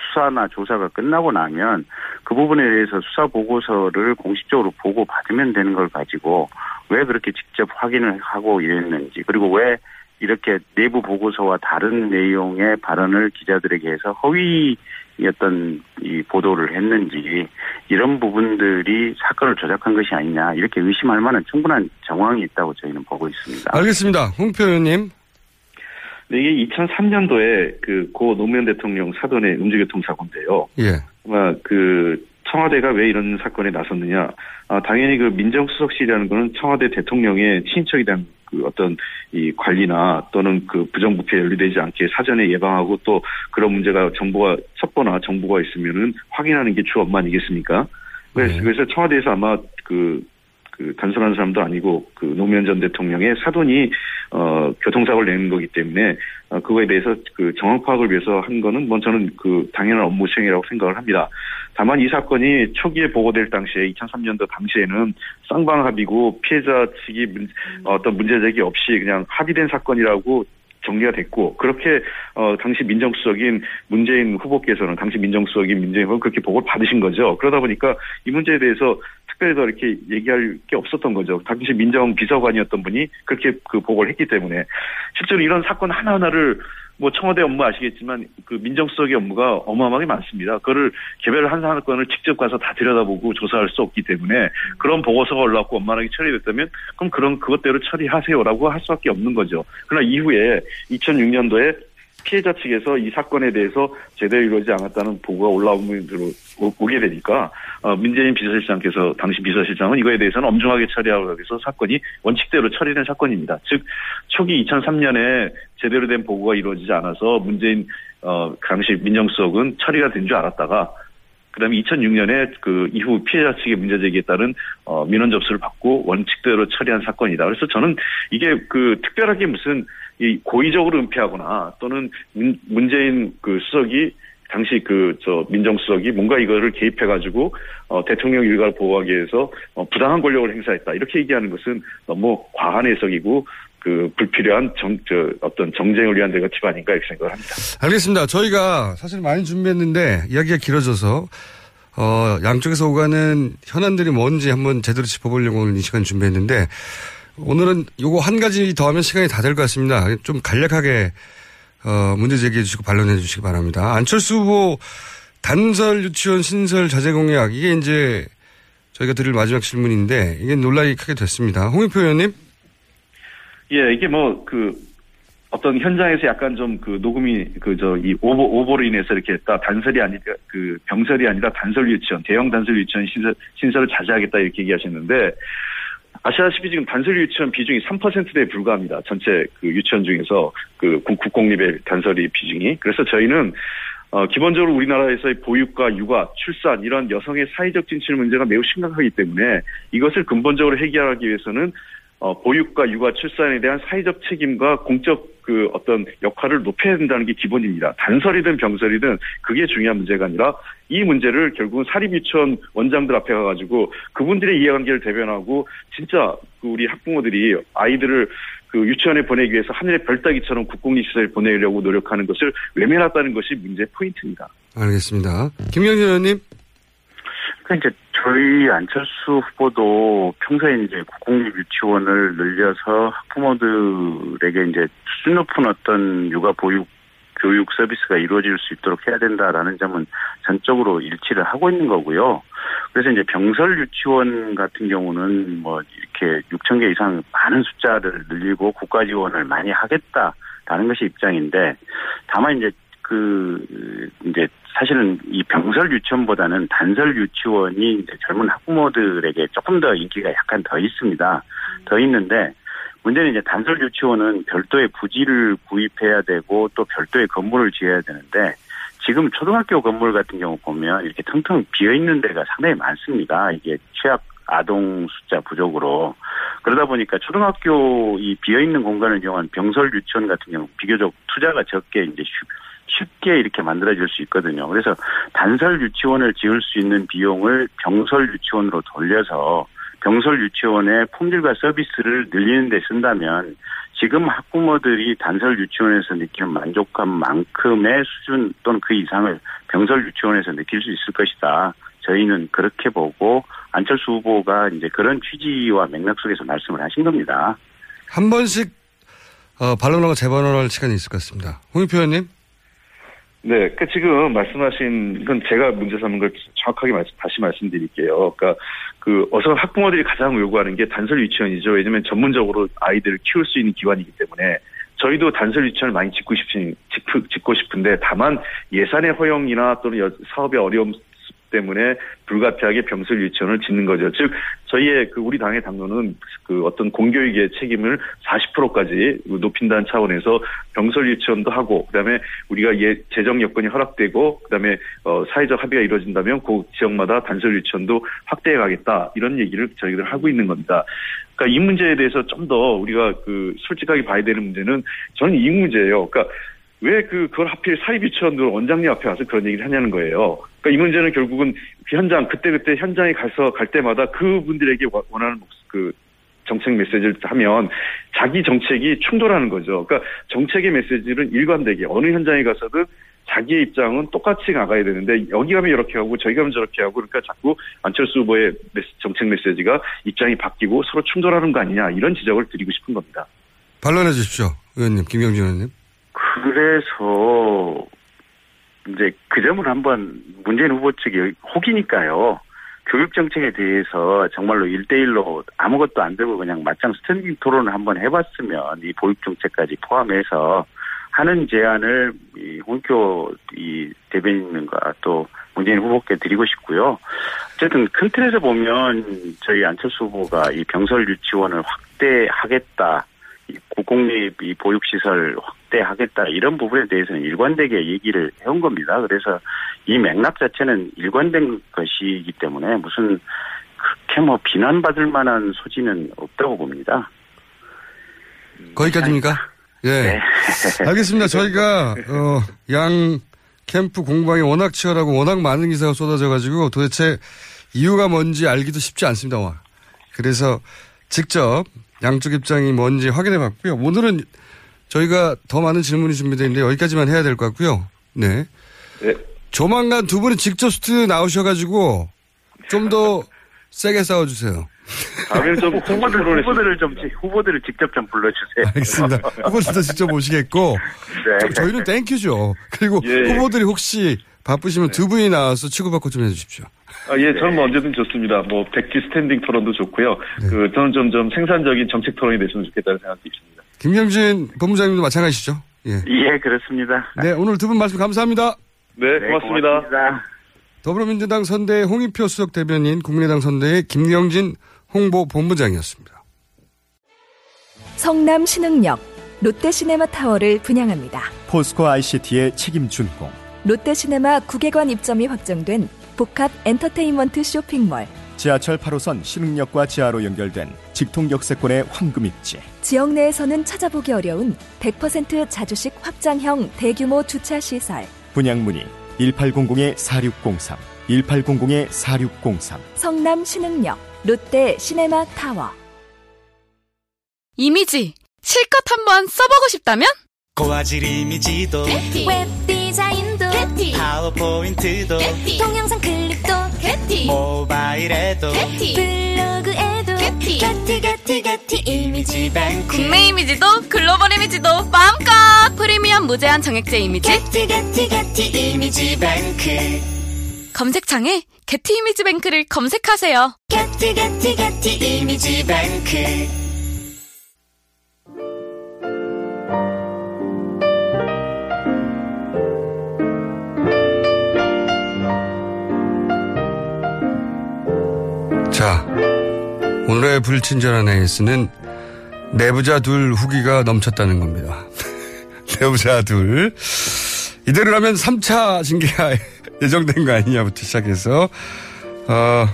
수사나 조사가 끝나고 나면 그 부분에 대해서 수사 보고서를 공식적으로 보고 받으면 되는 걸 가지고 왜 그렇게 직접 확인을 하고 이랬는지 그리고 왜 이렇게 내부 보고서와 다른 내용의 발언을 기자들에게 해서 허위 어떤 이 보도를 했는지 이런 부분들이 사건을 조작한 것이 아니냐 이렇게 의심할 만한 충분한 정황이 있다고 저희는 보고 있습니다. 알겠습니다. 홍표 의원님. 네, 이게 2003년도에 그 고 노무현 대통령 사돈의 음주교통 사고인데요. 예. 아마 그 청와대가 왜 이런 사건에 나섰느냐? 아, 당연히 그 민정수석실이라는 거는 청와대 대통령의 친척이 된그 어떤 이 관리나 또는 그 부정부패에 연루되지 않게 사전에 예방하고 또 그런 문제가 정보가 첩보나 정보가 있으면은 확인하는 게 주 업무 아니겠습니까? 그래서, 네. 그래서 청와대에서 아마 그, 그 단순한 사람도 아니고 그 노무현 전 대통령의 사돈이 어 교통사고를 낸 거기 때문에 어, 그거에 대해서 그 정황 파악을 위해서 한 거는 뭐 저는 그 당연한 업무 수행이라고 생각을 합니다. 다만 이 사건이 초기에 보고될 당시에 2003년도 당시에는 쌍방 합의고 피해자 측이 문, 어떤 문제 제기 없이 그냥 합의된 사건이라고 정리가 됐고 그렇게 어 당시 민정수석인 문재인 후보께서는 당시 민정수석인 문재인 후보 그렇게 보고를 받으신 거죠. 그러다 보니까 이 문제에 대해서 특별히 더 이렇게 얘기할 게 없었던 거죠. 당시 민정 비서관이었던 분이 그렇게 그 보고를 했기 때문에 실제로 이런 사건 하나하나를 뭐 청와대 업무 아시겠지만 그 민정수석의 업무가 어마어마하게 많습니다. 그거를 개별 한 사건을 직접 가서 다 들여다보고 조사할 수 없기 때문에 그런 보고서가 올라왔고 원만하게 처리됐다면 그럼 그런 그것대로 처리하세요라고 할 수밖에 없는 거죠. 그러나 이후에 2006년도에 피해자 측에서 이 사건에 대해서 제대로 이루어지지 않았다는 보고가 올라오게 오게 되니까 어, 문재인 비서실장께서 당시 비서실장은 이거에 대해서는 엄중하게 처리하고 해서 사건이 원칙대로 처리된 사건입니다. 즉 초기 2003년에 제대로 된 보고가 이루어지지 않아서 문재인 어, 당시 민정수석은 처리가 된 줄 알았다가 그다음에 2006년에 그 이후 피해자 측의 문제 제기에 따른 어, 민원 접수를 받고 원칙대로 처리한 사건이다. 그래서 저는 이게 그 특별하게 무슨 이 고의적으로 은폐하거나 또는 문, 문재인 그 수석이 당시 그 저 민정수석이 뭔가 이거를 개입해 가지고 어, 대통령 일가를 보호하기 위해서 어, 부당한 권력을 행사했다 이렇게 얘기하는 것은 너무 과한 해석이고 그 불필요한 정, 저, 어떤 정쟁을 위한 데가티브 아닌가 이렇게 생각을 합니다. 알겠습니다. 저희가 사실 많이 준비했는데 이야기가 길어져서 어, 양쪽에서 오가는 현안들이 뭔지 한번 제대로 짚어보려고 오늘 이 시간 준비했는데 오늘은 요거 한 가지 더 하면 시간이 다 될 것 같습니다. 좀 간략하게 어, 문제 제기해 주시고 반론해 주시기 바랍니다. 안철수 후보 단설 유치원 신설 자제 공약 이게 이제 저희가 드릴 마지막 질문인데 이게 논란이 크게 됐습니다. 홍익표 의원님. 예, 이게 뭐 그 어떤 현장에서 약간 좀 그 녹음이 그 저 이 오보 오보로 인해서 이렇게 했다 단설이 아니라 그 병설이 아니라 단설 유치원 대형 단설 유치원 신설 신설을 자제하겠다 이렇게 얘기하셨는데 아시다시피 지금 단설 유치원 비중이 3%대에 불과합니다. 전체 그 유치원 중에서 그 국공립의 단설이 비중이. 그래서 저희는 어, 기본적으로 우리나라에서의 보육과 육아, 출산 이런 여성의 사회적 진출 문제가 매우 심각하기 때문에 이것을 근본적으로 해결하기 위해서는 어, 보육과 육아, 출산에 대한 사회적 책임과 공적 그 어떤 역할을 높여야 된다는 게 기본입니다. 단설이든 병설이든 그게 중요한 문제가 아니라 이 문제를 결국은 사립유치원 원장들 앞에 가가지고 그분들의 이해관계를 대변하고 진짜 그 우리 학부모들이 아이들을 그 유치원에 보내기 위해서 하늘의 별따기처럼 국공립 시설에 보내려고 노력하는 것을 외면했다는 것이 문제 포인트입니다. 알겠습니다. 김영희 의원님. 그 이제 저희 안철수 후보도 평소에 이제 국공립 유치원을 늘려서 학부모들에게 이제 수준 높은 어떤 육아 보육 교육 서비스가 이루어질 수 있도록 해야 된다라는 점은 전적으로 일치를 하고 있는 거고요. 그래서 이제 병설 유치원 같은 경우는 뭐 이렇게 6천 개 이상 많은 숫자를 늘리고 국가 지원을 많이 하겠다라는 것이 입장인데 다만 이제 그 이제 사실은 이 병설 유치원보다는 단설 유치원이 이제 젊은 학부모들에게 조금 더 인기가 약간 더 있습니다. 더 있는데 문제는 이제 단설 유치원은 별도의 부지를 구입해야 되고 또 별도의 건물을 지어야 되는데 지금 초등학교 건물 같은 경우 보면 이렇게 텅텅 비어 있는 데가 상당히 많습니다. 이게 취약 아동 숫자 부족으로 그러다 보니까 초등학교 이 비어 있는 공간을 이용한 병설 유치원 같은 경우 비교적 투자가 적게 이제 쉽게 이렇게 만들어질 수 있거든요. 그래서 단설 유치원을 지을 수 있는 비용을 병설 유치원으로 돌려서 병설 유치원의 품질과 서비스를 늘리는 데 쓴다면 지금 학부모들이 단설 유치원에서 느끼는 만족감 만큼의 수준 또는 그 이상을 병설 유치원에서 느낄 수 있을 것이다. 저희는 그렇게 보고 안철수 후보가 이제 그런 취지와 맥락 속에서 말씀을 하신 겁니다. 한 번씩 어, 반론하고 재반론할 시간이 있을 것 같습니다. 홍익표 의원님. 네, 그 지금 말씀하신 건 제가 문제 삼은 걸 정확하게 말씀, 다시 말씀드릴게요. 그러니까 그 어서 학부모들이 가장 요구하는 게 단설 유치원이죠. 왜냐하면 전문적으로 아이들을 키울 수 있는 기관이기 때문에 저희도 단설 유치원을 많이 짓고 싶은 짓고 싶은데 다만 예산의 허용이나 또는 사업의 어려움 때문에 불가피하게 병설 유치원을 짓는 거죠. 즉 저희의 그 우리 당의 당론은 그 어떤 공교육의 책임을 40%까지 높인다는 차원에서 병설 유치원도 하고 그다음에 우리가 예 재정 여건이 허락되고 그다음에 어 사회적 합의가 이루어진다면 그 지역마다 단설 유치원도 확대해 가겠다 이런 얘기를 저희들 하고 있는 겁니다. 그러니까 이 문제에 대해서 좀 더 우리가 그 솔직하게 봐야 되는 문제는 저는 이 문제예요. 그러니까 왜 그, 그걸 하필 사립유치원들 원장님 앞에 와서 그런 얘기를 하냐는 거예요. 그러니까 이 문제는 결국은 현장, 그때그때 현장에 가서 갈 때마다 그분들에게 원하는 그 정책 메시지를 하면 자기 정책이 충돌하는 거죠. 그러니까 정책의 메시지는 일관되게 어느 현장에 가서든 자기의 입장은 똑같이 나가야 되는데 여기 가면 이렇게 하고 저기 가면 저렇게 하고 그러니까 자꾸 안철수 후보의 정책 메시지가 입장이 바뀌고 서로 충돌하는 거 아니냐 이런 지적을 드리고 싶은 겁니다. 반론해 주십시오. 의원님, 김경진 의원님. 그래서 이제 그 점을 한번 문재인 후보 측이 혹이니까요. 교육 정책에 대해서 정말로 일대일로 아무것도 안 들고 그냥 맞짱 스탠딩 토론을 한번 해봤으면 이 보육 정책까지 포함해서 하는 제안을 이 홍교 이 대변인과 또 문재인 후보께 드리고 싶고요. 어쨌든 큰 틀에서 보면 저희 안철수 후보가 이 병설 유치원을 확대하겠다. 이 고공립 이 보육시설 확대하겠다 이런 부분에 대해서는 일관되게 얘기를 해온 겁니다. 그래서 이 맥락 자체는 일관된 것이기 때문에 무슨 그렇게 뭐 비난받을 만한 소지는 없다고 봅니다. 거기까지입니까? 예. 네. 알겠습니다. 저희가, 어, 양 캠프 공방이 워낙 치열하고 워낙 많은 기사가 쏟아져가지고 도대체 이유가 뭔지 알기도 쉽지 않습니다. 그래서 직접 양쪽 입장이 뭔지 확인해 봤고요. 오늘은 저희가 더 많은 질문이 준비되어 있는데 여기까지만 해야 될 것 같고요. 네. 네. 조만간 두 분이 직접 스튜디오 나오셔가지고 좀 더 세게 싸워주세요. 다음에는 좀 후보들, 후보들을 좀, 후보들을 직접 좀 불러주세요. 알겠습니다. 후보들도 직접 오시겠고 네. 저희는 thank you죠. 그리고 예, 예. 후보들이 혹시 바쁘시면 두 분이 나와서 치고받고 좀 해주십시오. 아, 예, 저는 뭐 언제든 좋습니다. 뭐, 백지 standing 토론도 좋고요. 그, 저는 좀, 좀 생산적인 정책 토론이 됐으면 좋겠다는 생각도 있습니다. 김경진 본부장님도 마찬가지시죠? 예. 예, 그렇습니다. 네, 오늘 두 분 말씀 감사합니다. 네, 고맙습니다. 고맙습니다. 더불어민주당 선대위 홍익표 수석 대변인, 국민의당 선대위의 김경진 홍보 본부장이었습니다. 성남 신흥역 롯데시네마 타워를 분양합니다. 포스코 ICT의 책임 준공. 롯데시네마 국외관 입점이 확정된 복합 엔터테인먼트 쇼핑몰. 지하철 8호선 신흥역과 지하로 연결된 직통 역세권의 황금 입지. 지역 내에서는 찾아보기 어려운 100% 자주식 확장형 대규모 주차 시설. 분양 문의 1800-4603, 1800-4603. 성남 신흥역 롯데 시네마 타워. 이미지 실컷 한번 써보고 싶다면 고화질 이미지도 웹 디자인도 파워포인트도 동영상 클립도 모바일에도 블로그에도 게티 게티 게티 이미지 뱅크. 국내 이미지도 글로벌 이미지도 마음껏 프리미엄 무제한 정액제 이미지. 게티 게티 게티 이미지 뱅크. 검색창에 게티 이미지 뱅크를 검색하세요. 게티 게티 게티 이미지 뱅크 불친절한 AS는 내부자 둘 후기가 넘쳤다는 겁니다. 내부자 둘. 이대로라면 3차 징계가 예정된 거 아니냐부터 시작해서, 어,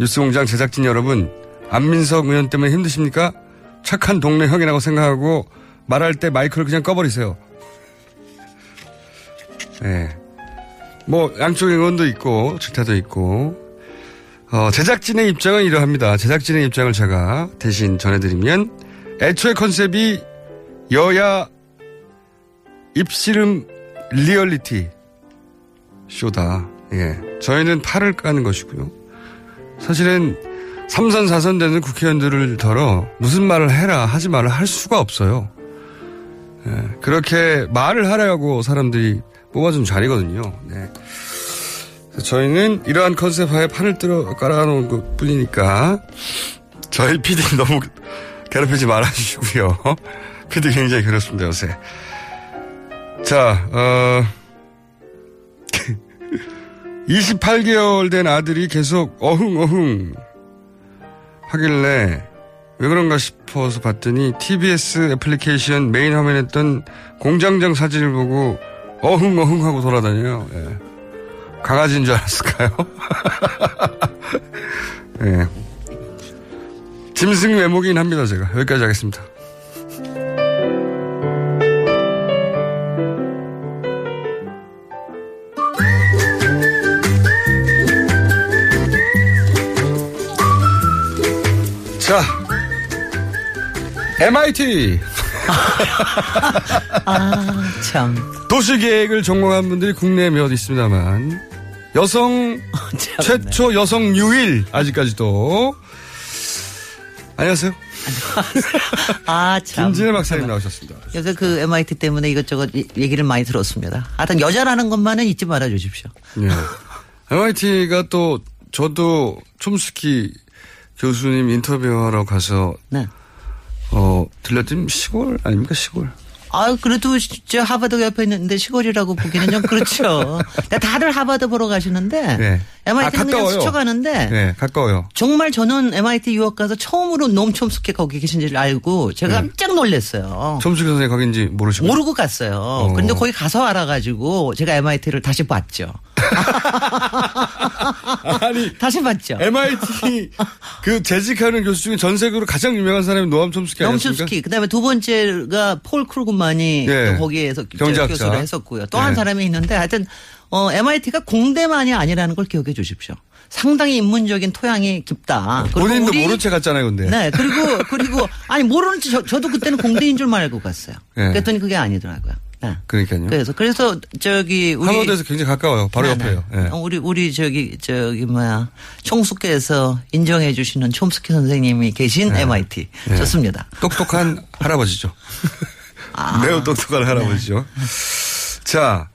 뉴스 공장 제작진 여러분, 안민석 의원 때문에 힘드십니까? 착한 동네 형이라고 생각하고 말할 때 마이크를 그냥 꺼버리세요. 예. 뭐, 양쪽 의원도 있고, 질타도 있고, 어, 제작진의 입장은 이러합니다. 제작진의 입장을 제가 대신 전해드리면, 애초에 컨셉이 여야 입씨름 리얼리티 쇼다. 예. 저희는 팔을 까는 것이고요. 사실은 3선, 4선 되는 국회의원들을 덜어 무슨 말을 해라, 하지 말을 할 수가 없어요. 예. 그렇게 말을 하려고 사람들이 뽑아준 자리거든요. 네. 저희는 이러한 컨셉 하에 판을 뚫어 깔아놓은 것 뿐이니까 저희 PD 너무 괴롭히지 말아주시고요. PD 굉장히 괴롭습니다, 요새. 자, 어, 28개월 된 아들이 계속 어흥어흥 하길래 왜 그런가 싶어서 봤더니 TBS 애플리케이션 메인 화면에 있던 공장장 사진을 보고 어흥어흥 하고 돌아다녀요. 예. 강아지인 줄 알았을까요? 예. 짐승 외모긴 합니다, 제가. 여기까지 하겠습니다. 자, MIT. 아, 참. 도시계획을 전공한 분들이 국내에 몇 있습니다만, 여성, 최초 여성 유일, 아직까지도. 안녕하세요. 아, 참. 김진애 박사님 나오셨습니다. 요새 그 MIT 때문에 이것저것 이- 얘기를 많이 들었습니다. 하여튼 여자라는 것만은 잊지 말아 주십시오. 예. MIT가 또 저도 촘스키 교수님 인터뷰하러 가서 네. 어 들렸더니 시골 아닙니까 시골. 아, 그래도 저 하버드 옆에 있는데 시골이라고 보기는 좀 그렇죠. 근데 다들 하버드 보러 가시는데 네. MIT는 아, 그냥. 스쳐가는데 네 가까워요. 정말 저는 MIT 유학 가서 처음으로 노무 촘스키 거기 계신지를 알고 제가 네. 깜짝 놀랐어요. 촘스키 선생님 거긴지 모르시고. 모르고 갔어요. 그런데 거기 가서 알아가지고 제가 MIT를 다시 봤죠. 아니 다시 봤죠. MIT 그 재직하는 교수 중에 전 세계로 가장 유명한 사람이 노암 촘스키 아니었습니까? 촘스키. 그다음에 두 번째가 폴 크루그만 이 예. 또 거기에서 경제학자. 교수를 했었고요. 또한 예. 사람이 있는데 하여튼 어, MIT가 공대만이 아니라는 걸 기억해 주십시오. 상당히 인문적인 토양이 깊다. 본인도 모른 채 갔잖아요, 근데. 네. 그리고 그리고 아니 모르는 저, 저도 그때는 공대인 줄만 알고 갔어요. 예. 그랬더니 그게 아니더라고요. 네. 그러니까요. 그래서 그래서 저기 우리 하버드에서 굉장히 가까워요. 바로 네, 옆에요. 네. 예. 어, 우리 우리 저기 저기 뭐야 총수께서 인정해 주시는 촘스키 선생님이 계신 MIT 네. 좋습니다. 똑똑한 할아버지죠. 아. 매우 똑똑한 할아버지죠. 자,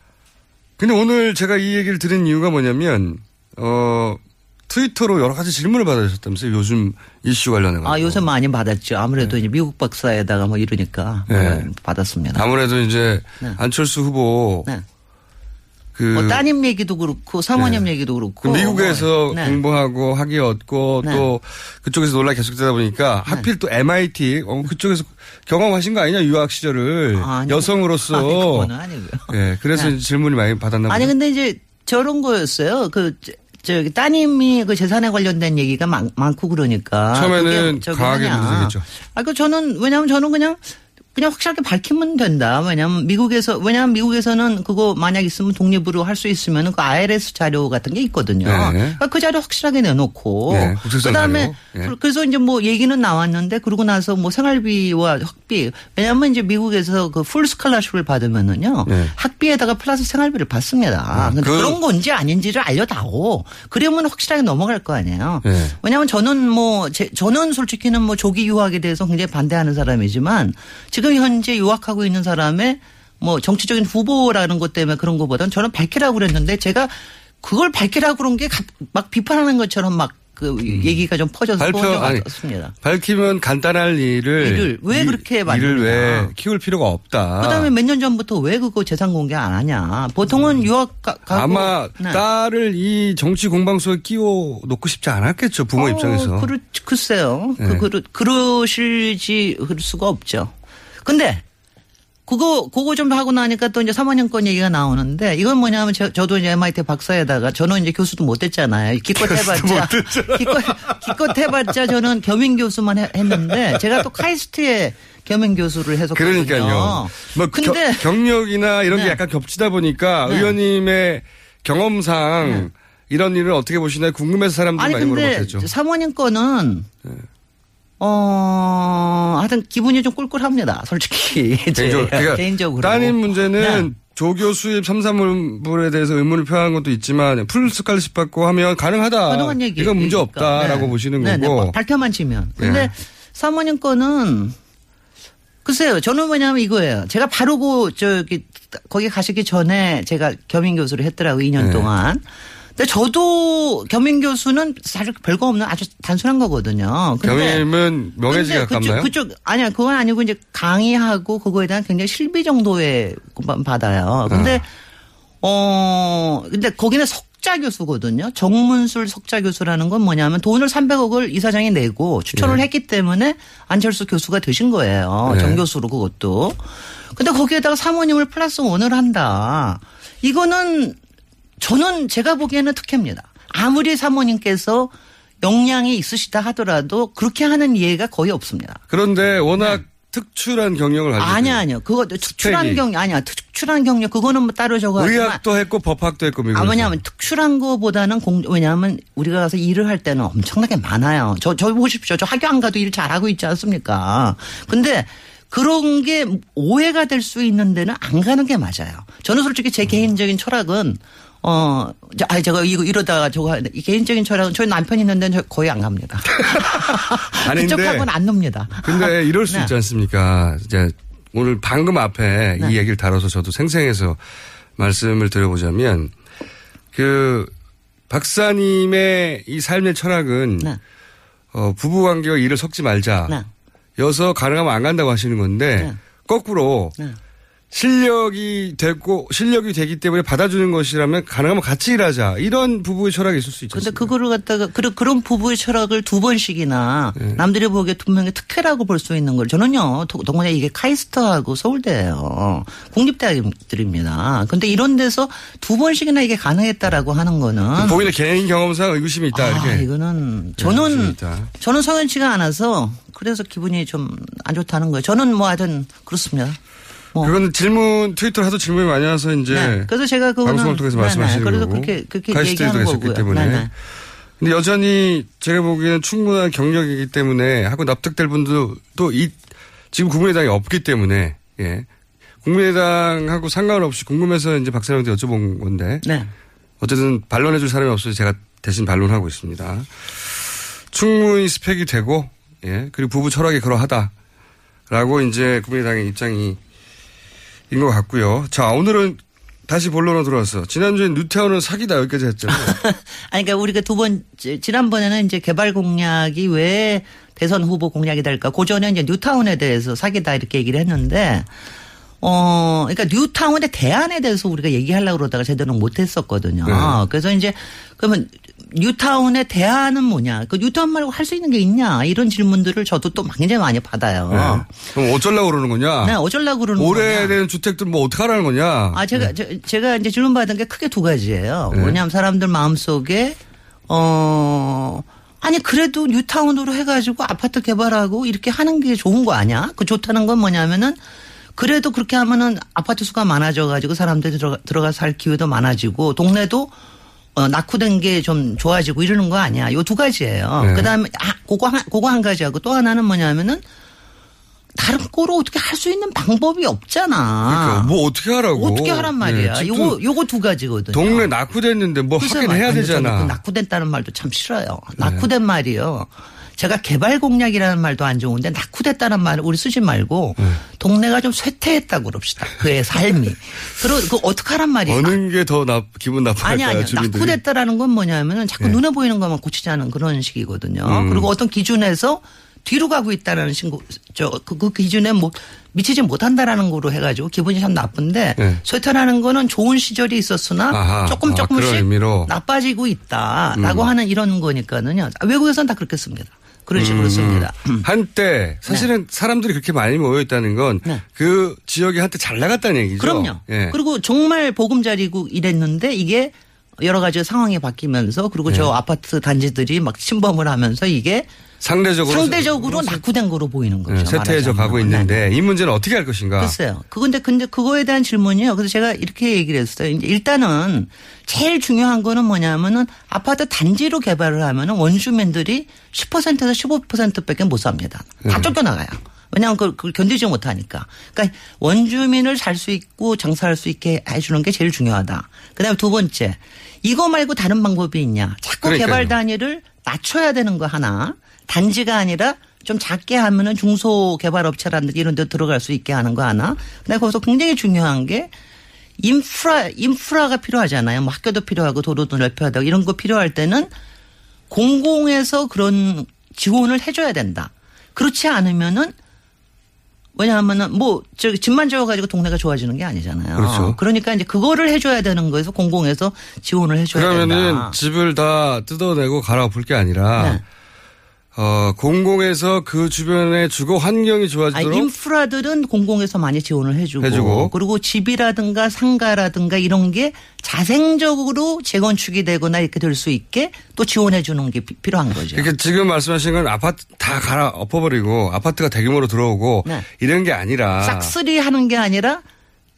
근데 오늘 제가 이 얘기를 드린 이유가 뭐냐면 어 트위터로 여러 가지 질문을 받으셨다면서요. 요즘 이슈 관련해서. 아 요새 많이 받았죠. 아무래도 이제 미국 박사에다가 뭐 이러니까 네. 어, 받았습니다. 아무래도 이제 네. 안철수 후보 네. 그 뭐 따님 얘기도 그렇고 사모님 얘기도 그 그렇고 미국에서 뭐, 네. 공부하고 학위 얻고 네. 또 그쪽에서 논란이 계속되다 보니까 하필 또 MIT 어, 그쪽에서 경험하신 거 아니냐 유학 시절을 아니요. 여성으로서 아니, 그거는 아니고요. 예 그래서 네. 질문이 많이 받았나 보요 아니 근데 이제 저런 거였어요. 그 저- 저기 따님이 그 재산에 관련된 얘기가 많, 많고 그러니까 처음에는 그게 저기 강하게 뭐냐. 문제겠죠. 아, 그 저는 왜냐하면 저는 그냥 그냥 확실하게 밝히면 된다. 왜냐하면 미국에서 왜냐하면 미국에서는 그거 만약 있으면 독립으로 할 수 있으면 그 IRS 자료 같은 게 있거든요. 네. 그러니까 그 자료 확실하게 내놓고 네, 그다음에 자료. 예. 그- 그래서 이제 뭐 얘기는 나왔는데 그러고 나서 뭐 생활비와 학비 왜냐하면 이제 미국에서 그 풀 스칼라십을 받으면은요 네. 학비에다가 플러스 생활비를 받습니다. 근데 그- 그런 건지 아닌지를 알려다오. 그러면 확실하게 넘어갈 거 아니에요. 네. 왜냐하면 저는 뭐 제, 저는 솔직히는 뭐 조기 유학에 대해서 굉장히 반대하는 사람이지만 지금 현재 유학하고 있는 사람의 뭐 정치적인 후보라는 것 때문에 그런 것보다는 저는 밝히라고 그랬는데 제가 그걸 밝히라고 그런 게 막 비판하는 것처럼 막 그 얘기가 좀 퍼져서 음. 발표 아니 습니다 밝히면 간단할 일을 일을 왜 이- 그렇게 일을 만드냐. 왜 키울 필요가 없다. 그다음에 몇 년 전부터 왜 그거 재산 공개 안 하냐. 보통은 유학 가, 음. 아마 네. 딸을 이 정치 공방소에 끼워 놓고 싶지 않았겠죠 부모 어, 입장에서. 그렇, 글쎄요. 네. 그, 그러, 그러실지 그럴 수가 없죠. 근데 그거 그거 좀 하고 나니까 또 이제 사모님권 얘기가 나오는데 이건 뭐냐면 저, 저도 이제 MIT 박사에다가 저는 이제 교수도 못 됐잖아요. 기껏 해봤자 기껏 기껏 해봤자 저는 겸임 교수만 해- 했는데 제가 또 카이스트에 겸임 교수를 했었거든요. 그러니까요. 뭐 근데 겨- 경력이나 이런 게 네. 약간 겹치다 보니까 네. 의원님의 경험상 이런 일을 어떻게 보시나요? 궁금해서 사람들이 많이 물어봤겠죠. 사모님 거는 어 하여튼 기분이 좀 꿀꿀합니다. 솔직히 제 개인적으로, 그러니까 개인적으로 따님 문제는 네. 조교 수입 삼삼물에 대해서 의문을 표한 것도 있지만 full scholarship 받고 하면 가능하다. 가능한 얘기. 이건 문제 없다라고 네. 보시는 네, 네. 거고. 발표만 치면. 근데 네. 사모님 거는 글쎄요. 저는 뭐냐면 이거예요. 제가 바로 그 저기 거기 가시기 전에 제가 겸임 교수를 했더라고 2년 네. 동안. 근데 저도 겸임 교수는 사실 별거 없는 아주 단순한 거거든요. 겸임은 명예직에 근데 가깝나요? 그쪽, 그쪽 아니야 그건 아니고 이제 강의하고 그거에 대한 굉장히 실비 정도의 받아요. 근데 어 근데 거기는 석자 교수거든요. 정문술 석자 교수라는 건 뭐냐면 돈을 300억을 이사장이 내고 추천을 네. 했기 때문에 안철수 교수가 되신 거예요. 네. 정 교수로 그것도. 근데 거기에다가 사모님을 플러스 원을 한다. 이거는 저는 제가 보기에는 특혜입니다. 아무리 사모님께서 역량이 있으시다 하더라도 그렇게 하는 예가 거의 없습니다. 그런데 워낙 특출한 경력을 가지고 네. 아니야, 아니요. 그거 특출한. 경력, 아니야. 특출한 경력, 그거는 뭐 따로 저거 하지만. 의학도 했고 법학도 했고 미국에서. 아, 왜냐하면 특출한 거보다는 공, 왜냐하면 우리가 가서 일을 할 때는 엄청나게 많아요. 저, 저 보십시오. 저 학교 안 가도 일 잘하고 있지 않습니까? 근데 그런 게 오해가 될 수 있는 데는 안 가는 게 맞아요. 저는 솔직히 제 개인적인 철학은 어, 저, 아, 제가 이거 이러다가 저거 개인적인 철학은 저희 남편이 있는데 저 거의 안 갑니다. 아닌데. 그쪽하고는 안 놉니다. 근데 이럴 수 네. 있지 않습니까? 이제 오늘 방금 앞에 네. 이 얘기를 다뤄서 저도 생생해서 말씀을 드려보자면 그 박사님의 이 삶의 철학은 네. 어, 부부 관계와 일을 섞지 말자. 네. 여서 가능하면 안 간다고 하시는 건데 네. 거꾸로 네. 실력이 되고 실력이 되기 때문에 받아주는 것이라면 가능하면 같이 일하자 이런 부부의 철학이 있을 수 있죠. 근데 그거를 갖다가 그런 그런 부부의 철학을 두 번씩이나 네. 남들이 보기에 두 명의 특혜라고 볼 수 있는 걸 저는요 도- 동원에 이게 카이스트하고 서울대예요 국립대학들입니다. 근데 이런 데서 두 번씩이나 이게 가능했다라고 하는 거는 본인의 개인 경험상 의구심이 있다 아, 이렇게. 이거는 네, 저는. 저는 성현치가 않아서 그래서 기분이 좀 안 좋다는 거예요. 저는 뭐 하여튼 그렇습니다. 뭐. 그거는 질문 트위터로 하도 질문이 많이 와서 이제 네. 그래서 제가 그거는 방송을 통해서 네, 말씀하시는 네. 그래서 거고 그렇게 그렇게 얘기하는 거고요. 때문에 네, 네. 근데 여전히 제가 보기에는 충분한 경력이기 때문에 하고 납득될 분도 또 이 지금 국민의당이 없기 때문에 예 국민의당하고 상관없이 궁금해서 이제 박사님한테 여쭤본 건데 네. 어쨌든 반론해줄 사람이 없어서 제가 대신 반론하고 있습니다. 충분히 스펙이 되고 예 그리고 부부 철학이 그러하다라고 이제 국민의당의 입장이 인 것 같고요. 자 오늘은 다시 본론으로 들어와서 지난주에 뉴타운은 사기다 여기까지 했죠. 아니, 그러니까 우리가 두 번, 지난번에는 이제 개발 공약이 왜 대선 후보 공약이 될까. 그 전에 이제 뉴타운에 대해서 사기다 이렇게 얘기를 했는데, 어, 그러니까 뉴타운의 대안에 대해서 우리가 얘기하려고 그러다가 제대로 못 했었거든요. 네. 그래서 이제 그러면 뉴타운의 대안은 뭐냐. 그 뉴타운 말고 할 수 있는 게 있냐. 이런 질문들을 저도 또 굉장히 많이 받아요. 네. 그럼 어쩌려고 그러는 거냐? 네, 어쩌려고 그러는 거냐. 오래된 주택들 뭐 어떡하라는 거냐? 아, 제가, 저- 제가 이제 질문 받은 게 크게 두 가지예요. 네. 뭐냐면 사람들 마음속에, 어, 아니, 그래도 뉴타운으로 해 가지고 아파트 개발하고 이렇게 하는 게 좋은 거 아니야? 그 좋다는 건 뭐냐면은 그래도 그렇게 하면은 아파트 수가 많아져 가지고 사람들이 들어가, 들어가 살 기회도 많아지고 동네도 어, 낙후된 게 좀 좋아지고 이러는 거 아니야. 요 두 가지예요. 네. 그 다음에, 아, 그거 한, 그거 한 가지하고 또 하나는 뭐냐면은 다른 거로 어떻게 할 수 있는 방법이 없잖아. 그러니까 뭐 어떻게 하라고? 어떻게 하란 말이야. 네, 요거 요거 두 가지거든요. 동네 낙후됐는데 뭐 하긴. 해야 되잖아. 네. 그 낙후됐다는 말도 참 싫어요. 낙후된 말이요. 제가 개발 공약이라는 말도 안 좋은데 낙후됐다는 말을 우리 쓰지 말고 네. 동네가 좀 쇠퇴했다고 그럽시다. 그의 삶이. 그러 그 어떡하란 말이야. 어느 게더 기분 아니 나빠할까요, 아니요. 주민들이? 낙후됐다라는 건 뭐냐면은 자꾸 네. 눈에 보이는 것만 고치자는 그런 식이거든요. 음. 그리고 어떤 기준에서 뒤로 가고 있다는 신고 저그 그 기준에 뭐 미치지 못한다라는 거로 해가지고 기분이 참 나쁜데 네. 쇠퇴라는 거는 좋은 시절이 있었으나 아하. 조금 아, 조금씩 의미로. 나빠지고 있다라고 음. 하는 이런 거니까는요. 외국에서는 다 그렇게 씁니다. 그런 식으로 음. 씁니다. 한때 사실은 사람들이 그렇게 많이 모여 있다는 건그 지역이 한때 잘 나갔다는 얘기죠. 네. 그럼요. 예. 그리고 정말 보금자리고 이랬는데 이게 여러 가지 상황이 바뀌면서 그리고 네. 저 아파트 단지들이 막 침범을 하면서 이게 상대적으로 상대적으로 낙후된 거로 보이는 거죠. 네, 쇠퇴해져. 가고 있는데 이 문제는 어떻게 할 것인가? 글쎄요. 그건데 근데 그거에 대한 질문이요. 그래서 제가 이렇게 얘기를 했어요. 이제 일단은 제일 중요한 거는 뭐냐면은 아파트 단지로 개발을 하면은 원주민들이 10%에서 15%밖에 못 삽니다. 다 네. 쫓겨나가요. 왜냐하면 그걸, 그걸 견디지 못하니까. 그러니까 원주민을 살 수 있고 장사할 수 있게 해주는 게 제일 중요하다. 그다음에 두 번째 이거 말고 다른 방법이 있냐? 자꾸 그러니까요. 개발 단위를 낮춰야 되는 거 하나. 단지가 아니라 좀 작게 하면은 중소 개발 업체라든지 이런 데 들어갈 수 있게 하는 거 하나. 근데 거기서 굉장히 중요한 게 인프라, 인프라가 필요하잖아요. 뭐 학교도 필요하고 도로도 넓혀야 되고 이런 거 필요할 때는 공공에서 그런 지원을 해줘야 된다. 그렇지 않으면은 왜냐하면은 뭐 저기 집만 지어가지고 동네가 좋아지는 게 아니잖아요. 그렇죠. 그러니까 이제 그거를 해줘야 되는 거에서 공공에서 지원을 해줘야 그러면은 된다. 집을 다 뜯어내고 갈아엎을 게 아니라 네. 어, 공공에서 그 주변의 주거 환경이 아, 좋아지도록 인프라들은 공공에서 많이 지원을 해주고, 해주고. 그리고 집이라든가 상가라든가 이런 게 자생적으로 재건축이 되거나 이렇게 될 수 있게 또 지원해 주는 게 피- 필요한 거죠. 그러니까 지금 말씀하신 건 아파트 다 갈아 엎어버리고 아파트가 대규모로 들어오고 네. 이런 게 아니라 싹쓸이 하는 게 아니라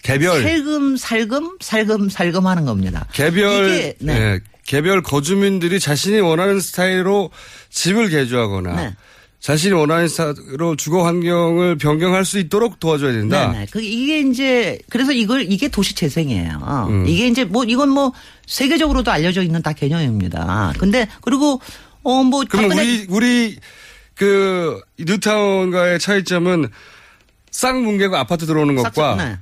개별 살금 살금 살금 살금 하는 겁니다. 개별 이게, 네. 예, 개별 거주민들이 자신이 원하는 스타일로 집을 개조하거나 네. 자신이 원하는 스타로 주거 환경을 변경할 수 있도록 도와줘야 된다. 네네. 그 이게 이제 그래서 이걸 이게 도시 재생이에요. 음. 이게 이제 뭐 이건 뭐 세계적으로도 알려져 있는 다 개념입니다. 근데 그리고 어뭐 그럼 우리 우리 그 뉴타운과의 차이점은 쌍문개고 아파트 들어오는 것과 네.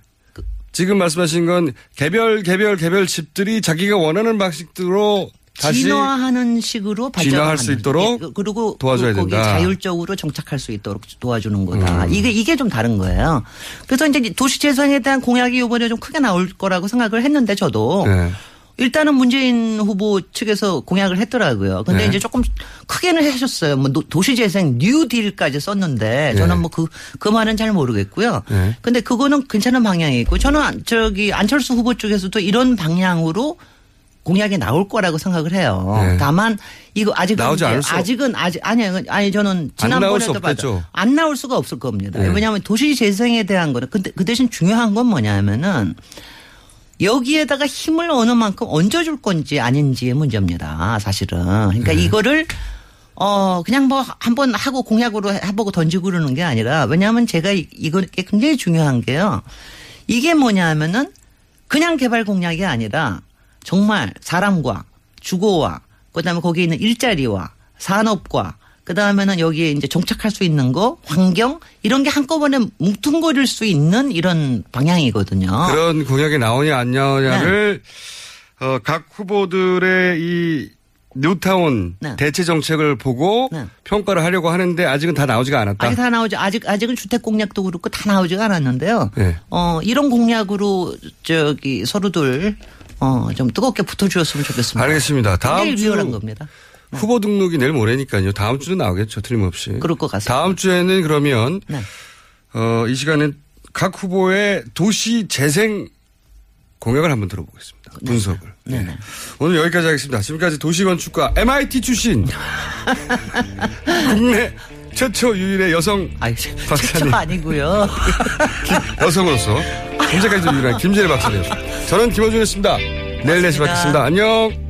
지금 말씀하신 건 개별 개별 개별 집들이 자기가 원하는 방식대로 다시 진화하는 식으로 진화할 수 있도록 예, 그리고 도와줘야 그- 거기에 된다. 자율적으로 정착할 수 있도록 도와주는 거다. 음. 이게 이게 좀 다른 거예요. 그래서 이제 도시 재생에 대한 공약이 이번에 좀 크게 나올 거라고 생각을 했는데 저도 네. 일단은 문재인 후보 측에서 공약을 했더라고요. 근데 네. 이제 조금 크게는 하셨어요. 뭐 노- 도시재생 뉴딜까지 썼는데 저는 네. 뭐그 그 말은 잘 모르겠고요. 네. 근데 그거는 괜찮은 방향이고 저는 안- 저기 안철수 후보 쪽에서도 이런 방향으로 공약이 나올 거라고 생각을 해요. 네. 다만 이거 아직은 아직은 아직 아니 아니 저는 지난번에도. 봐도 안 나올 수가 없을 겁니다. 네. 왜냐하면 도시 재생에 대한 거는 근데 그 대신 중요한 건 뭐냐면은 여기에다가 힘을 어느 만큼 얹어줄 건지 아닌지의 문제입니다. 사실은. 그러니까 네. 이거를 어 그냥 뭐 한번 하고 공약으로 해보고 던지고 그러는 게 아니라 왜냐하면 제가 이- 이거 굉장히 중요한 게요. 이게 뭐냐면은 그냥 개발 공약이 아니라 정말 사람과 주거와 그다음에 거기에 있는 일자리와 산업과 그 다음에는 여기에 이제 정착할 수 있는 거 환경 이런 게 한꺼번에 뭉뚱거릴 수 있는 이런 방향이거든요. 그런 공약이 나오냐 안 나오냐를 네. 어, 각 후보들의 이 뉴타운 네. 대체 정책을 보고 평가를 하려고 하는데 아직은 다 나오지가 않았다. 아직 다 나오지 아직 아직은 주택 공약도 그렇고 다 나오지가 않았는데요. 네. 어 이런 공약으로 저기 서로들 어좀 뜨겁게 붙어주었으면 좋겠습니다. 알겠습니다. 다음 주 리얼한 겁니다. 후보 등록이 내일 모레니까요. 다음 주도 나오겠죠. 틀림없이. 그럴 것 같습니다. 다음 주에는 그러면 네. 어, 이 시간은 각 후보의 도시 재생 공약을 한번 들어보겠습니다. 분석을. 네. 오늘 여기까지 하겠습니다. 지금까지 도시건축가 MIT 출신 국내 최초 유일의 여성 박사님 최초 아니고요. 여성으로서 현재까지도 유일한 김재래 박사님. 저는 김호준이었습니다. 내일 4시 뵙겠습니다. 안녕.